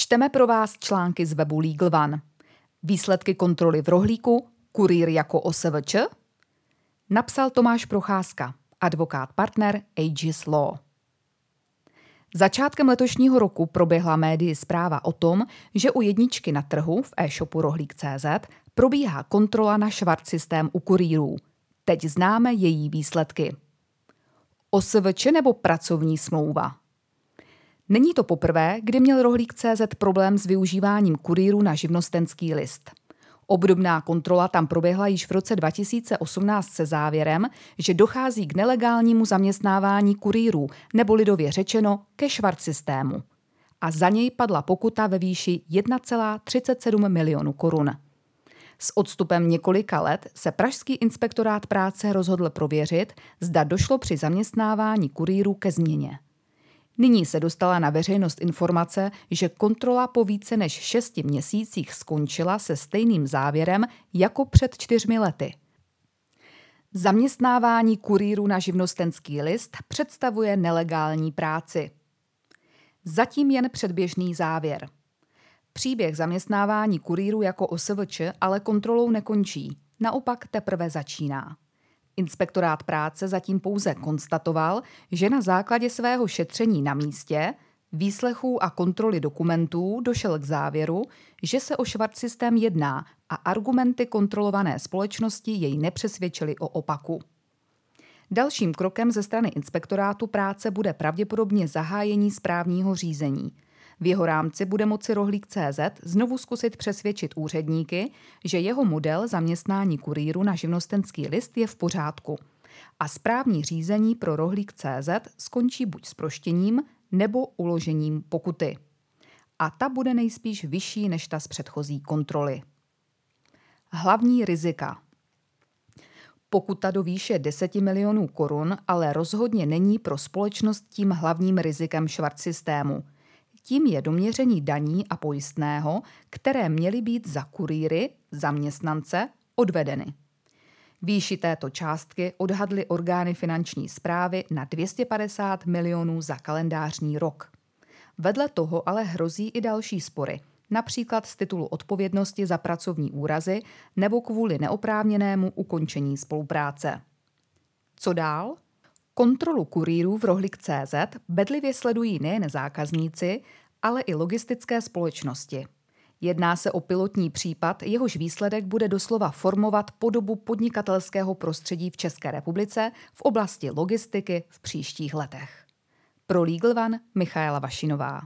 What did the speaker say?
Čteme pro vás články z webu Legal One. Výsledky kontroly v rohlíku, kurýr jako OSVČ? Napsal Tomáš Procházka, advokát partner Aegis Law. Začátkem letošního roku proběhla médii zpráva o tom, že u jedničky na trhu v e-shopu rohlík.cz probíhá kontrola na švart systém u kurýrů. Teď známe její výsledky. OSVČ nebo pracovní smlouva? Není to poprvé, kdy měl rohlík CZ problém s využíváním kurýru na živnostenský list. Obdobná kontrola tam proběhla již v roce 2018 se závěrem, že dochází k nelegálnímu zaměstnávání kurýrů, nebo lidově řečeno ke švart systému. A za něj padla pokuta ve výši 1,37 milionu korun. S odstupem několika let se Pražský inspektorát práce rozhodl prověřit, zda došlo při zaměstnávání kurýrů ke změně. Nyní se dostala na veřejnost informace, že kontrola po více než šesti měsících skončila se stejným závěrem jako před čtyřmi lety. Zaměstnávání kurýru na živnostenský list představuje nelegální práci. Zatím jen předběžný závěr. Příběh zaměstnávání kurýru jako OSVČ ale kontrolou nekončí, naopak teprve začíná. Inspektorát práce zatím pouze konstatoval, že na základě svého šetření na místě, výslechů a kontroly dokumentů došel k závěru, že se o švart systém jedná a argumenty kontrolované společnosti jej nepřesvědčily o opaku. Dalším krokem ze strany inspektorátu práce bude pravděpodobně zahájení správního řízení – v jeho rámci bude moci rohlík CZ znovu zkusit přesvědčit úředníky, že jeho model zaměstnání kurýru na živnostenský list je v pořádku. A správní řízení pro rohlík CZ skončí buď s proštěním nebo uložením pokuty. A ta bude nejspíš vyšší než ta z předchozí kontroly. Hlavní rizika Pokuta do výše 10 milionů korun ale rozhodně není pro společnost tím hlavním rizikem švart systému – tím je doměření daní a pojistného, které měly být za kurýry, zaměstnance, odvedeny. Výši této částky odhadly orgány finanční zprávy na 250 milionů za kalendářní rok. Vedle toho ale hrozí i další spory, například z titulu odpovědnosti za pracovní úrazy nebo kvůli neoprávněnému ukončení spolupráce. Co dál? Kontrolu kurýrů v Rohlik.cz bedlivě sledují nejen zákazníci, ale i logistické společnosti. Jedná se o pilotní případ, jehož výsledek bude doslova formovat podobu podnikatelského prostředí v České republice v oblasti logistiky v příštích letech. Pro Legal One Michaela Vašinová.